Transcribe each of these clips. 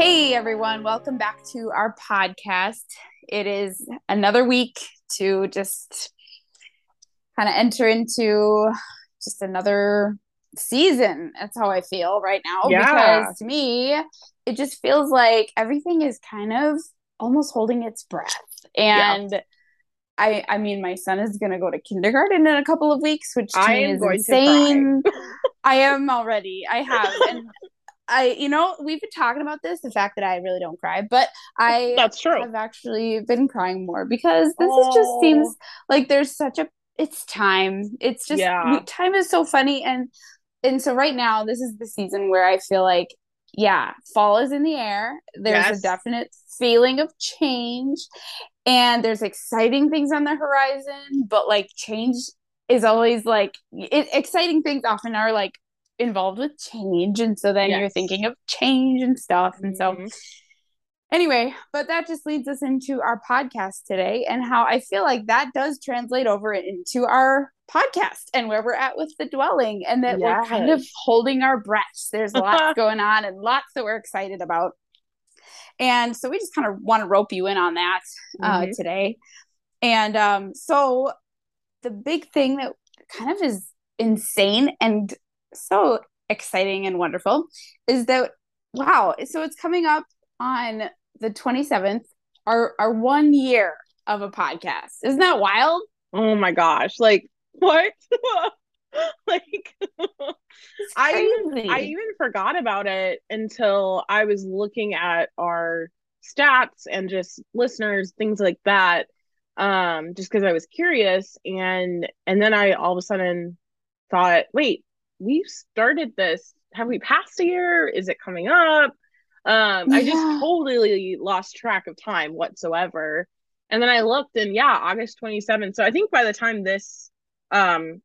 Hey everyone, welcome back to our podcast. It is another week to just kind of enter into just another season. That's how I feel right now. Yeah. Because to me, it just feels like everything is kind of almost holding its breath. And I I mean my son is gonna go to kindergarten in a couple of weeks, which to I am is going to insane. I am already. I have. And I, you know, we've been talking about this, the fact that I really don't cry, but I That's true. I've actually been crying more because this is just oh. seems Oh. like there's such a it's time. It's just Yeah. time is so funny and and so right now this is the season where I feel like yeah, fall is in the air. There's Yes. a definite feeling of change and there's exciting things on the horizon, but like change is always like it, exciting things often are like involved with change and so then you're thinking of change and stuff and so Mhm. Anyway, but that just leads us into our podcast today and how I feel like that does translate over into our podcast and where we're at with the dwelling and that we're kind of holding our breaths. There's lots going on and lots that we're excited about. And so we just kind of want to rope you in on that uh, Mhm. today. And um, so the big thing that kind of is insane and so exciting and wonderful is that wow, so it's coming up on the 27th, our our one year of a podcast. Isn't that wild? Oh my gosh. Like what? like I crazy. I even forgot about it until I was looking at our stats and just listeners, things like that. Um, just because I was curious and and then I all of a sudden thought, wait, we've started this. Have we passed a year? Is it coming up? Um, I just totally lost track of time whatsoever. And then I looked and yeah, August 27th. So I think by the time this um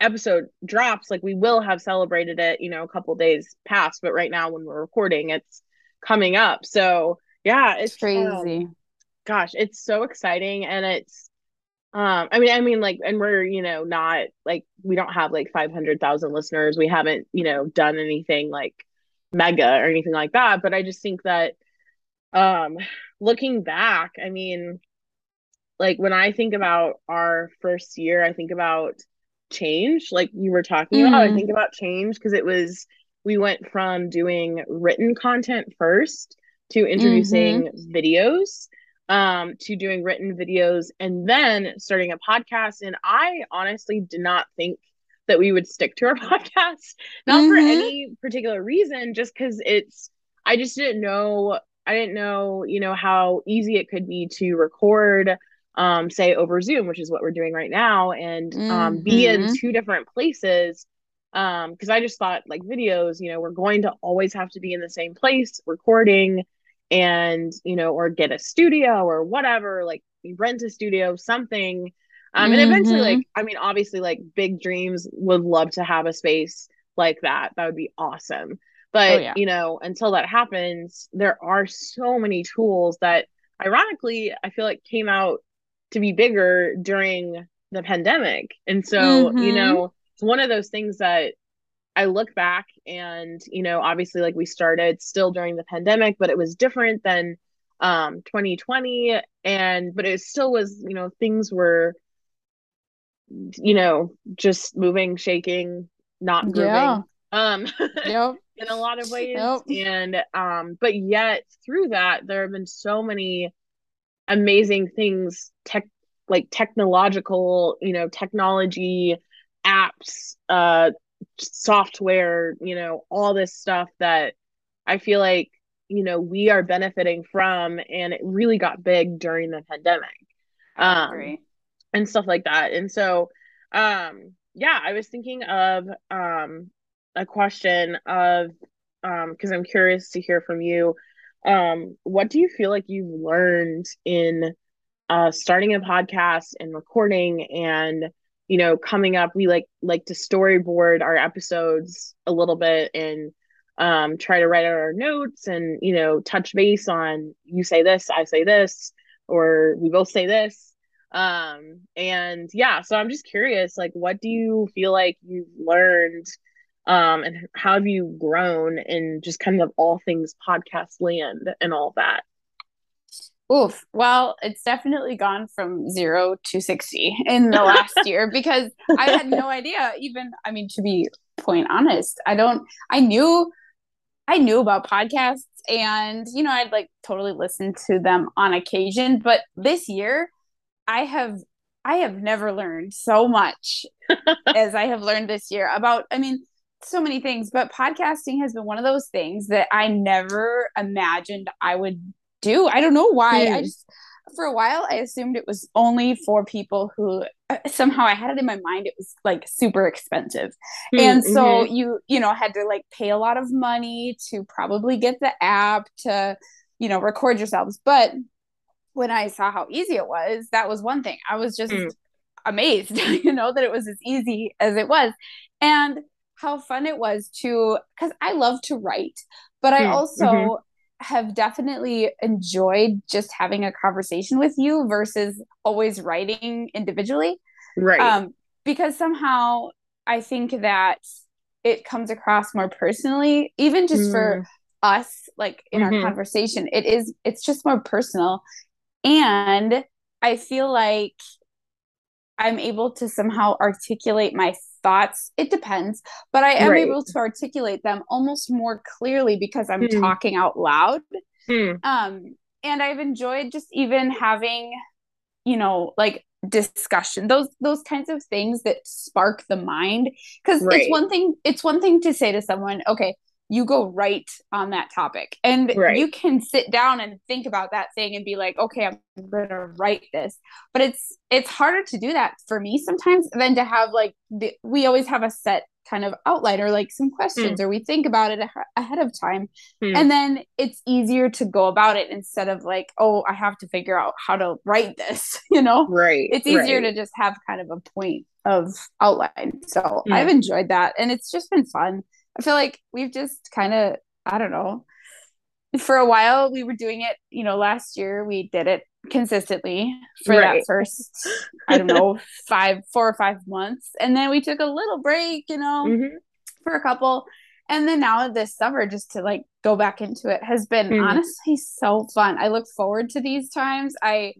episode drops, like we will have celebrated it, you know, a couple days past, but right now when we're recording, it's coming up. So yeah, it's it's crazy. um, gosh, it's so exciting and it's um I mean I mean like and we're, you know, not like we don't have like 500,000 listeners. We haven't, you know, done anything like mega or anything like that, but I just think that um looking back, I mean like when I think about our first year, I think about change, like you were talking about. I Mhm. think about change because it was we went from doing written content first to introducing videos um to doing written videos and then starting a podcast and I honestly did not think that we would stick to our podcast not for Mhm. any particular reason just cuz it's I just didn't know I didn't know, you know, how easy it could be to record um say over Zoom, which is what we're doing right now and um be in Mhm. two different places um because I just thought like videos, you know, we're going to always have to be in the same place recording and, you know, or get a studio or whatever, like rent a studio, something um and eventually Mhm. like I mean obviously like big dreams would love to have a space like that. That would be awesome. But, Oh, yeah. you know, until that happens, there are so many tools that ironically I feel like came out to be bigger during the pandemic. And so, you Mhm. know, it's one of those things that I look back and, you know, obviously like we started still during the pandemic, but it was different than um 2020 and but it still was, you know, things were you know, just moving, shaking, not moving. Yeah. Um Yep. in a lot of ways Yep. and um but yet through that there have been so many amazing things tech like technological you know technology apps uh software you know all this stuff that i feel like you know we are benefiting from and it really got big during the pandemic um and stuff like that. And so, um, yeah, I was thinking of um a question of um because I'm curious to hear from you. Um, what do you feel like you've learned in uh starting a podcast and recording and you know coming up we like like to storyboard our episodes a little bit and um try to write out our notes and you know touch base on you say this I say this or we both say this. Um and yeah so i'm just curious like what do you feel like you've learned um and how have you grown in just kind of all things podcast land and all that Oof. Well, it's definitely gone from zero to 60 in the last year because I had no idea, even, I mean, to be point honest, I don't, I knew, I knew about podcasts and, you know, I'd like totally listen to them on occasion. But this year, I have, I have never learned so much as I have learned this year about, I mean, so many things, but podcasting has been one of those things that I never imagined I would do. I don't know why. Mm. I just for a while I assumed it was only for people who uh, somehow I had it in my mind it was like super expensive. Mm, and so mm-hmm. you you know had to like pay a lot of money to probably get the app to you know record yourselves. But when I saw how easy it was, that was one thing. I was just mm. amazed, you know, that it was as easy as it was. And how fun it was to cuz I love to write, but I mm, also mm-hmm have definitely enjoyed just having a conversation with you versus always writing individually. Right. Um, because somehow I think that it comes across more personally, even just mm. for us, like in mm-hmm. our conversation. It is, it's just more personal. And I feel like I'm able to somehow articulate my thoughts. It depends, but I am right. able to articulate them almost more clearly because I'm mm. talking out loud. Mm. Um, and I've enjoyed just even having, you know, like discussion those those kinds of things that spark the mind because right. it's one thing it's one thing to say to someone okay you go right on that topic and right. you can sit down and think about that thing and be like okay i'm gonna write this but it's it's harder to do that for me sometimes than to have like the, we always have a set kind of outline or like some questions mm. or we think about it ahead of time mm. and then it's easier to go about it instead of like oh i have to figure out how to write this you know right it's easier right. to just have kind of a point of outline so mm. i've enjoyed that and it's just been fun I feel like we've just kind of, I don't know, for a while we were doing it, you know, last year we did it consistently for right. that first, I don't know, five, four or five months. And then we took a little break, you know, mm-hmm. for a couple. And then now this summer, just to like go back into it has been mm-hmm. honestly so fun. I look forward to these times. I,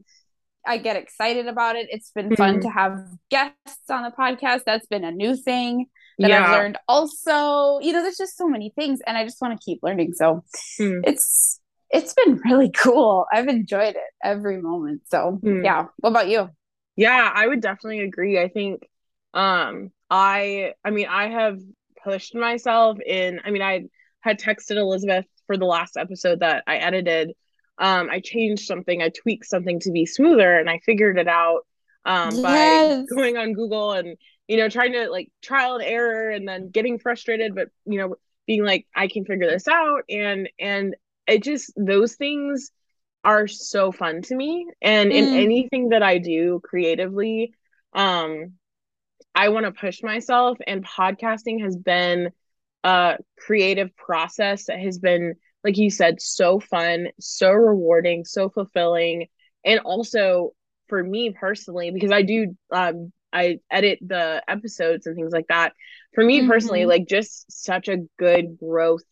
I get excited about it. It's been mm-hmm. fun to have guests on the podcast. That's been a new thing that yeah. I've learned also. You know, there's just so many things and I just want to keep learning. So mm. it's it's been really cool. I've enjoyed it every moment. So mm. yeah. What about you? Yeah, I would definitely agree. I think um I I mean I have pushed myself in I mean I had texted Elizabeth for the last episode that I edited. Um I changed something, I tweaked something to be smoother and I figured it out um yes. by going on Google and you know, trying to like trial and error and then getting frustrated, but you know, being like, I can figure this out. And and it just those things are so fun to me. And mm. in anything that I do creatively, um, I want to push myself and podcasting has been a creative process that has been like you said so fun so rewarding so fulfilling and also for me personally because i do um, I edit the episodes and things like that. For me mm-hmm. personally, like just such a good growth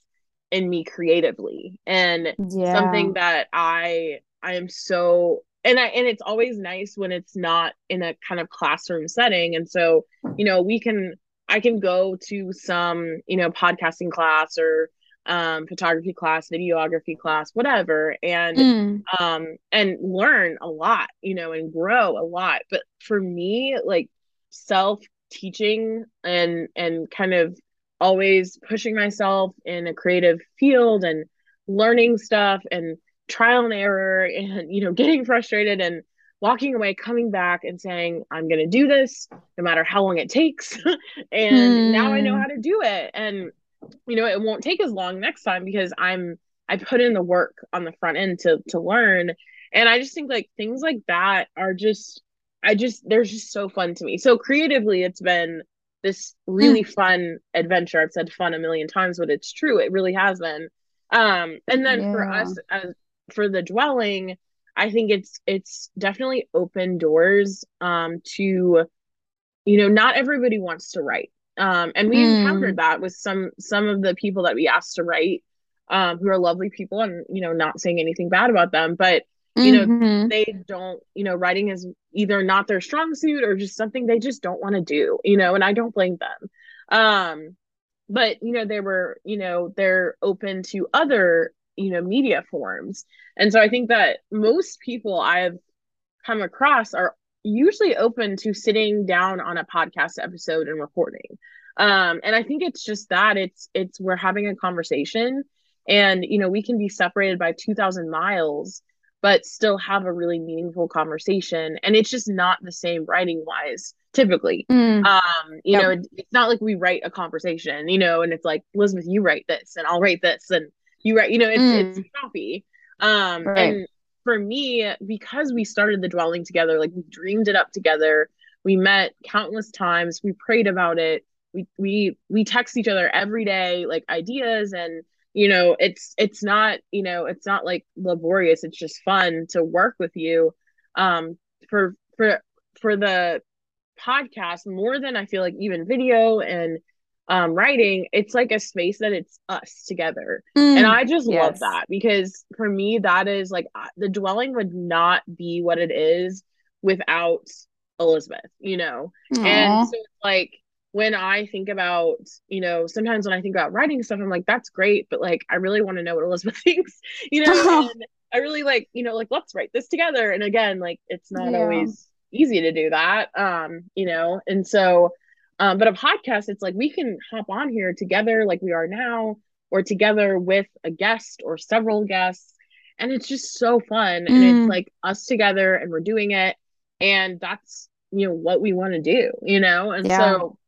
in me creatively and yeah. something that I I am so and I and it's always nice when it's not in a kind of classroom setting. And so, you know, we can I can go to some, you know, podcasting class or um photography class videography class whatever and mm. um and learn a lot you know and grow a lot but for me like self teaching and and kind of always pushing myself in a creative field and learning stuff and trial and error and you know getting frustrated and walking away coming back and saying i'm going to do this no matter how long it takes and mm. now i know hmm. how to do it and you know it won't take as long next time because i'm i put in the work on the front end to to learn. And i just think like things like that are just i just they're just so fun to me. So creatively it's been this really mm. fun adventure. I've said fun a million times but it's true. It really has been. Um and then yeah. for us as for the dwelling i think it's it's definitely open doors um to you know not everybody wants to write Um, and we mm. encountered that with some some of the people that we asked to write, um, who are lovely people and you know, not saying anything bad about them, but you mm-hmm. know, they don't, you know, writing is either not their strong suit or just something they just don't want to do, you know, and I don't blame them. Um, but you know, they were, you know, they're open to other, you know, media forms. And so I think that most people I've come across are usually open to sitting down on a podcast episode and recording. Um, and I think it's just that it's it's we're having a conversation and you know we can be separated by 2000 miles but still have a really meaningful conversation and it's just not the same writing wise typically mm. um you yep. know it, it's not like we write a conversation you know and it's like elizabeth you write this and i'll write this and you write you know it's mm. it's choppy um right. and for me because we started the dwelling together like we dreamed it up together. We met countless times. We prayed about it. We we we text each other every day like ideas and you know it's it's not you know it's not like laborious. It's just fun to work with you. Um for for for the podcast more than i feel like even video and um writing it's like a space that it's us together mm, and i just yes. love that because for me that is like the dwelling would not be what it is without elizabeth you know Aww. and so like when I think about, you know, sometimes when I think about writing stuff, I'm like, that's great, but like, I really want to know what Elizabeth thinks, you know, and I really like, you know, like, let's write this together. And again, like, it's not yeah. always easy to do that, um, you know, and so, um, but a podcast, it's like we can hop on here together, like we are now, or together with a guest or several guests. And it's just so fun. Mm. And it's mm. like us together and we're doing it. And that's, you know, what we want to do, you know? And yeah. so,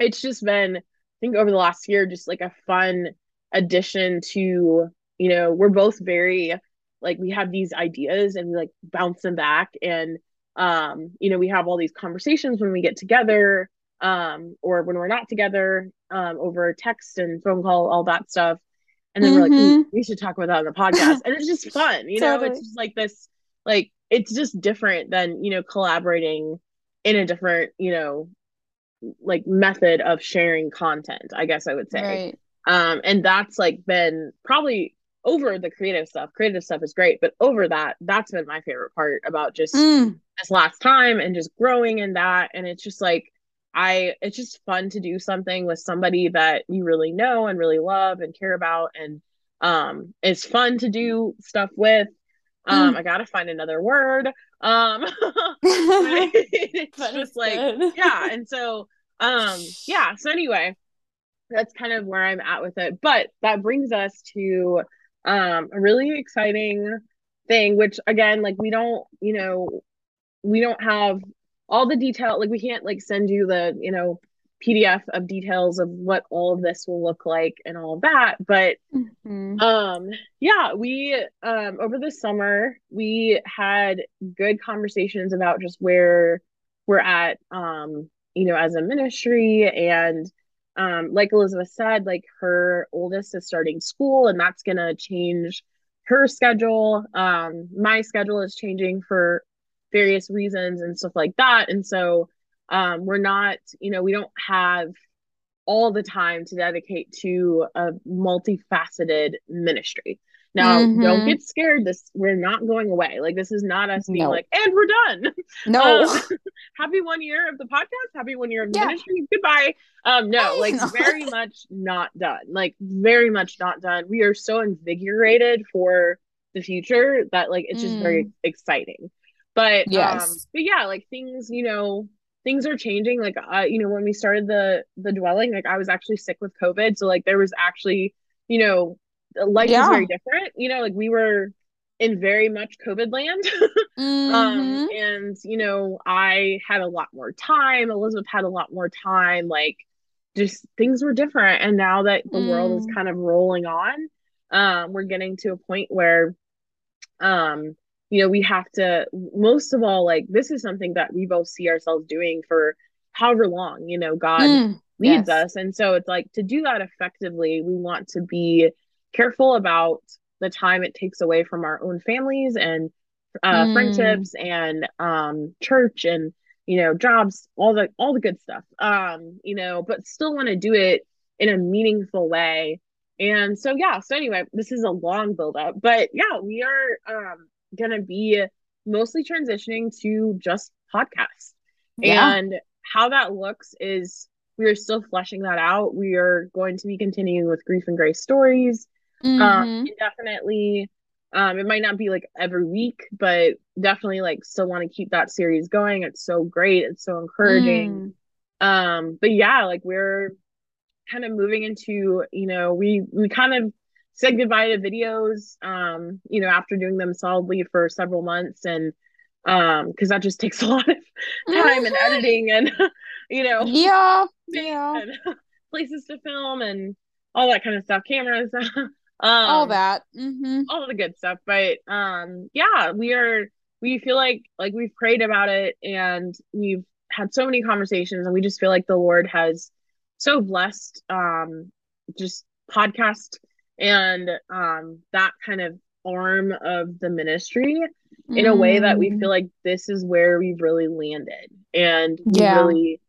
it's just been i think over the last year just like a fun addition to you know we're both very like we have these ideas and we like bounce them back and um you know we have all these conversations when we get together um or when we're not together um over text and phone call all that stuff and then mm-hmm. we're like we should talk about that on the podcast and it's just fun you know totally. it's just like this like it's just different than you know collaborating in a different you know like method of sharing content i guess i would say right. um and that's like been probably over the creative stuff creative stuff is great but over that that's been my favorite part about just mm. this last time and just growing in that and it's just like i it's just fun to do something with somebody that you really know and really love and care about and um it's fun to do stuff with. Um mm. i gotta find another word. Um it's just like yeah and so um yeah so anyway that's kind of where i'm at with it but that brings us to um a really exciting thing which again like we don't you know we don't have all the detail like we can't like send you the you know PDF of details of what all of this will look like and all of that. But mm-hmm. um yeah, we um over the summer we had good conversations about just where we're at um you know as a ministry and um like Elizabeth said like her oldest is starting school and that's going to change her schedule. Um my schedule is changing for various reasons and stuff like that. And so um, we're not you know we don't have all the time to dedicate to a multifaceted ministry. Now mm-hmm. don't get scared. This we're not going away. Like this is not us being no. like and we're done. No. Um, happy one year of the podcast. Happy one year of the yeah. ministry. Goodbye. Um no like very much not done. Like very much not done. We are so invigorated for the future that like it's just mm. very exciting but yes. um but yeah like things you know things are changing like uh, you know when we started the the dwelling like i was actually sick with covid so like there was actually you know life yeah. is very different you know like we were in very much covid land um, mm-hmm. um and you know i had a lot more time elizabeth had a lot more time like just things were different and now that the mm. world is mm. kind of rolling on um we're getting to a point where um you know we have to most of all like this is something that we both see ourselves doing for however long you know god mm, leads yes. us and so it's like to do that effectively we want to be careful about the time it takes away from our own families and uh, mm. friendships and um, church and you know, jobs, all the all the good stuff. Um, you know, but still want to do it in a meaningful way. And so yeah, so anyway, this is a long build up, but yeah, we are um gonna be mostly transitioning to just podcasts. Yeah. And how that looks is we are still fleshing that out. We are going to be continuing with grief and grace stories. Um, mm-hmm. Um, definitely um, it might not be like every week, but definitely like still want to keep that series going. It's so great. It's so encouraging. Mm. Um, but yeah, like we're kind of moving into, you know, we we kind of said goodbye to videos, um, you know, after doing them solidly for several months. And um because that just takes a lot of time and editing and you know yeah yeah. places to film and all that kind of stuff cameras um, all that. Mm-hmm. all the good stuff. But um yeah we are we feel like like we've prayed about it and we've had so many conversations and we just feel like the lord has so blessed um just podcast and um that kind of arm of the ministry mm. in a way that we feel mm. like this is where we've really landed and we yeah. really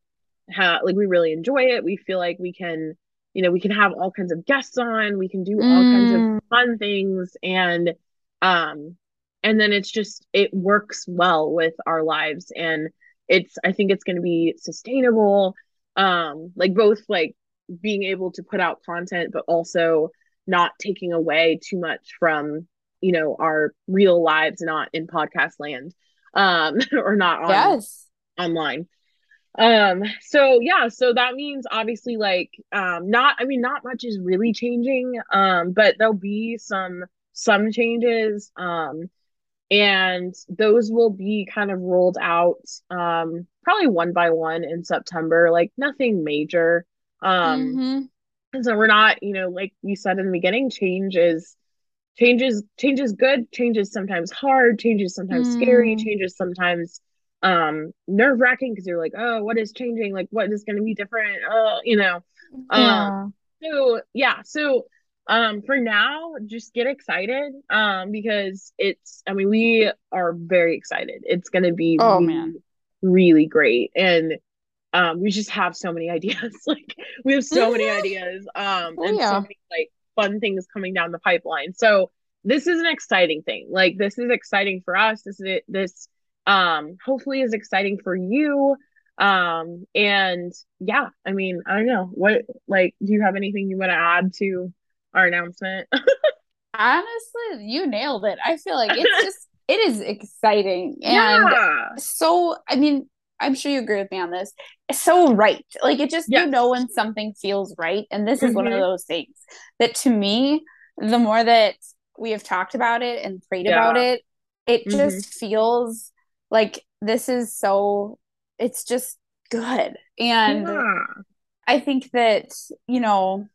have like we really enjoy it we feel like we can you know we can have all kinds of guests on we can do all mm. kinds of mm. fun things and um and then it's just it works well with our lives and it's i think it's going to be sustainable um like both like being able to put out content but also not taking away too much from you know our real lives not in podcast land um or not on yes. online um so yeah so that means obviously like um not i mean not much is really changing um but there'll be some some changes um and those will be kind of rolled out um probably one by one in september like nothing major um mm-hmm. And so we're not you know like you said in the beginning change is change is change is good change is sometimes hard change is sometimes mm. scary change is sometimes um nerve wracking because you're like oh what is changing? Like what is going to be different? Uh you know yeah. um so yeah so um for now just get excited um because it's i mean we are very excited. It's going to be oh really, man. really great. And um we just have so many ideas like we have so many ideas um oh, and yeah. so many like fun things coming down the pipeline so this is an exciting thing like this is exciting for us this is it this um hopefully is exciting for you um and yeah i mean i don't know what like do you have anything you want to add to our announcement honestly you nailed it i feel like it's just it is exciting and yeah. so i mean i'm sure you agree with me on this it's so right like it just yes. you know when something feels right and this is mm-hmm. one of mm-hmm. those things that to me the more that we have talked about it and prayed yeah. about it it mm-hmm. just feels like this is so it's just good. And yeah. I think that, you know,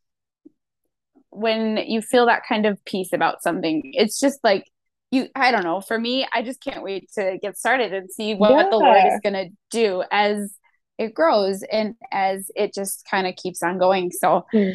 when you feel that kind of peace about something, it's just like you I don't know, for me, I just can't wait to get started and see what yeah. the Lord is gonna do as it grows and as it just kind of keeps on going. So mm.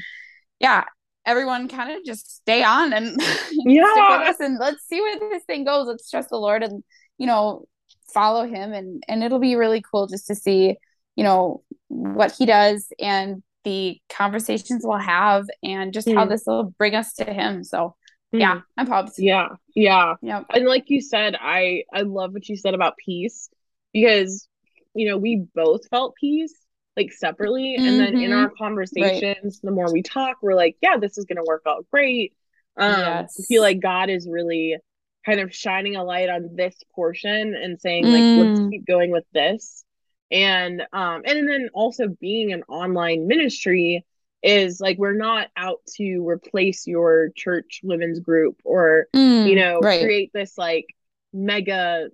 yeah, everyone kind of just stay on and yeah. stick with us and let's see where this thing goes. Let's trust the Lord and you know follow him and and it'll be really cool just to see you know what he does and the conversations we'll have and just mm. how this will bring us to him so. Yeah i'm pumped yeah yeah yeah and like you said i i love what you said about peace because you know we both felt peace like separately mm-hmm. and then in our mm-hmm. conversations right. the more we talk we're like yeah this is gonna work out great um yes. i feel like god is really kind of shining a light on this portion and saying like mm. let's keep going with this and um and then also being an online ministry is like we're not out to replace your church women's group or mm, you know right. create this like mega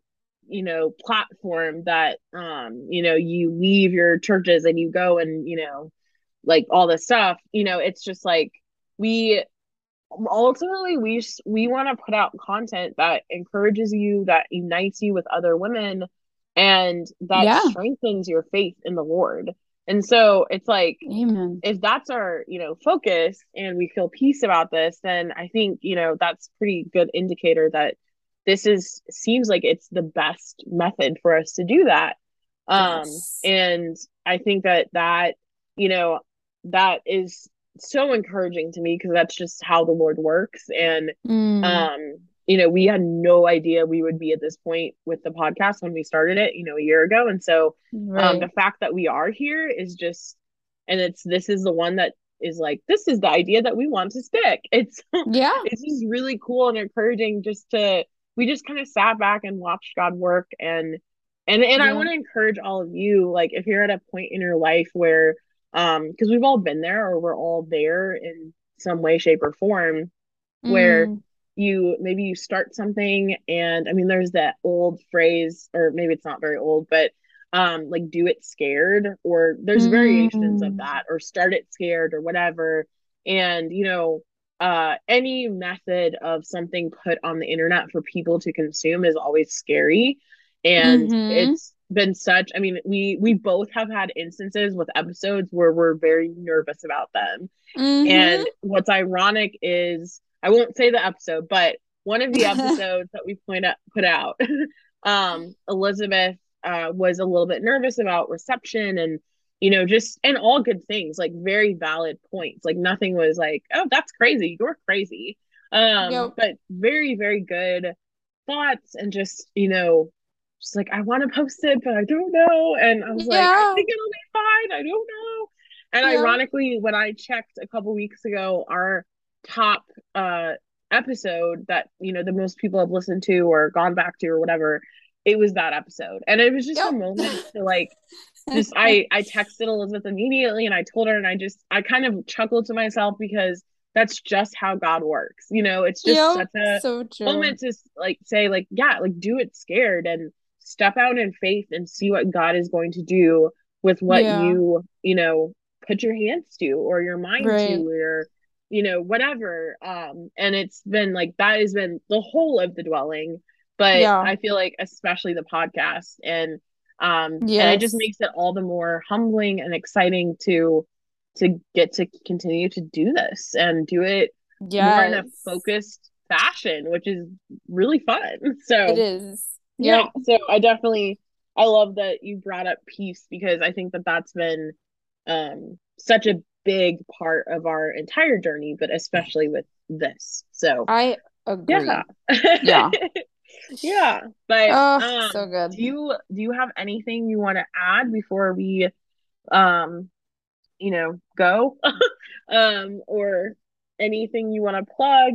you know platform that um you know you leave your churches and you go and you know like all this stuff you know it's just like we ultimately we we want to put out content that encourages you that unites you with other women and that yeah. strengthens your faith in the lord and so it's like Amen. if that's our you know focus and we feel peace about this then i think you know that's pretty good indicator that this is seems like it's the best method for us to do that Um, yes. and I think that that, you know, that is so encouraging to me because that's just how the Lord works. And, mm. um, you know, we had no idea we would be at this point with the podcast when we started it, you know, a year ago. And so, um, right. um, the fact that we are here is just, and it's, this is the one that is like, this is the idea that we want to stick. It's, yeah, it's just really cool and encouraging just to, we just kind of sat back and watched God work and, and and yeah. I want to encourage all of you, like if you're at a point in your life where um because we've all been there or we're all there in some way shape or form mm. You maybe you start something and i mean there's that old phrase or maybe it's not very old but um like do it scared or there's mm. variations of that or start it scared or whatever and you know uh any method of something put on the internet for people to consume is always scary and mm-hmm. it's been such i mean we we both have had instances with episodes where we're very nervous about them mm-hmm. and what's ironic is i won't say the episode but one of the episodes that we point out put out um elizabeth uh was a little bit nervous about reception and you know just and all good things like very valid points like nothing was like oh that's crazy you're crazy um yep. but very very good thoughts and just you know she's like, I want to post it, but I don't know. And I was yeah. like, I think it'll be fine. I don't know. And yeah. ironically, when I checked a couple weeks ago, our top uh episode that you know the most people have listened to or gone back to or whatever, it was that episode. And it was just yep. a moment to like just I I texted Elizabeth immediately and I told her and I just I kind of chuckled to myself because that's just how God works. You know, it's just yep, such a so moment to like say like yeah, like do it scared and step out in faith and see what God is going to do with what yeah. you, you know, put your hands to or your mind right. to or you know whatever um and it's been like that has been the whole of the dwelling but yeah. i feel like especially the podcast and um yes. and it just makes it all the more humbling and exciting to to get to continue to do this and do it yes. more in a focused fashion which is really fun so it is yeah so i definitely i love that you brought up peace because i think that that's been um such a big part of our entire journey but especially with this. So i agree. yeah. Yeah. Yeah but oh, um, so good. do you do you have anything you want to add before we um you know go? Um or anything you want to plug?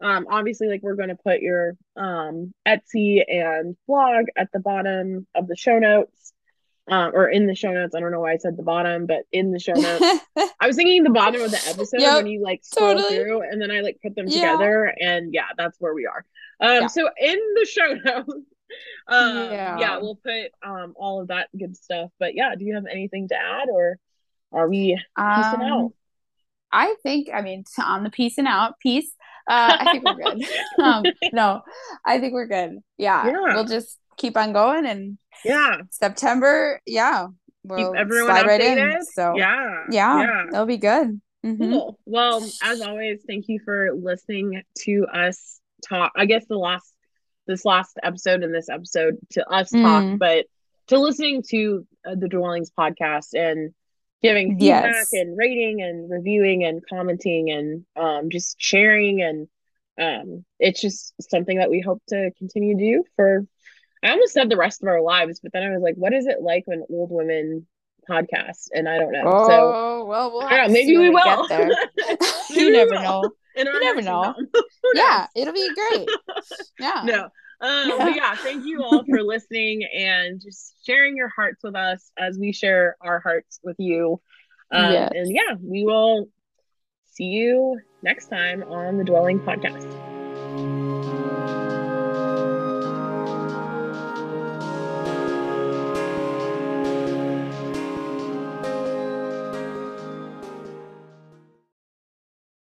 Um, obviously, like we're going to put your um, Etsy and blog at the bottom of the show notes, um, or in the show notes. I don't know why I said the bottom, but in the show notes. I was thinking the bottom of the episode yep, when you like scroll totally. through, and then I like put them yeah. together, and yeah, that's where we are. Um, yeah. so in the show notes. Um, yeah. yeah, we'll put um all of that good stuff. But yeah, do you have anything to add, or are we peacing um, out? I think, I mean, on the peacing out piece, uh, I think we're good. um, no, I think we're good. Yeah, yeah, we'll just keep on going and yeah, September. Yeah, we'll keep everyone slide right in. So yeah, yeah, yeah, that'll be good. Mm-hmm. Cool. Well, as always, thank you for listening to us talk. I guess the last this last episode and this episode to us talk, mm. but to listening to uh, the Dwellings podcast and giving feedback yes. and rating and reviewing and commenting and um, just sharing and um, it's just something that we hope to continue to do for i almost said the rest of our lives but then i was like what is it like when old women podcast? And i don't know. Oh, so well we'll yeah, maybe we will. you never know. you never know. yeah it'll be great. Yeah. No. Um, but yeah, thank you all for listening and just sharing your hearts with us as we share our hearts with you. Um, yes. And yeah, we will see you next time on the Dwelling Podcast.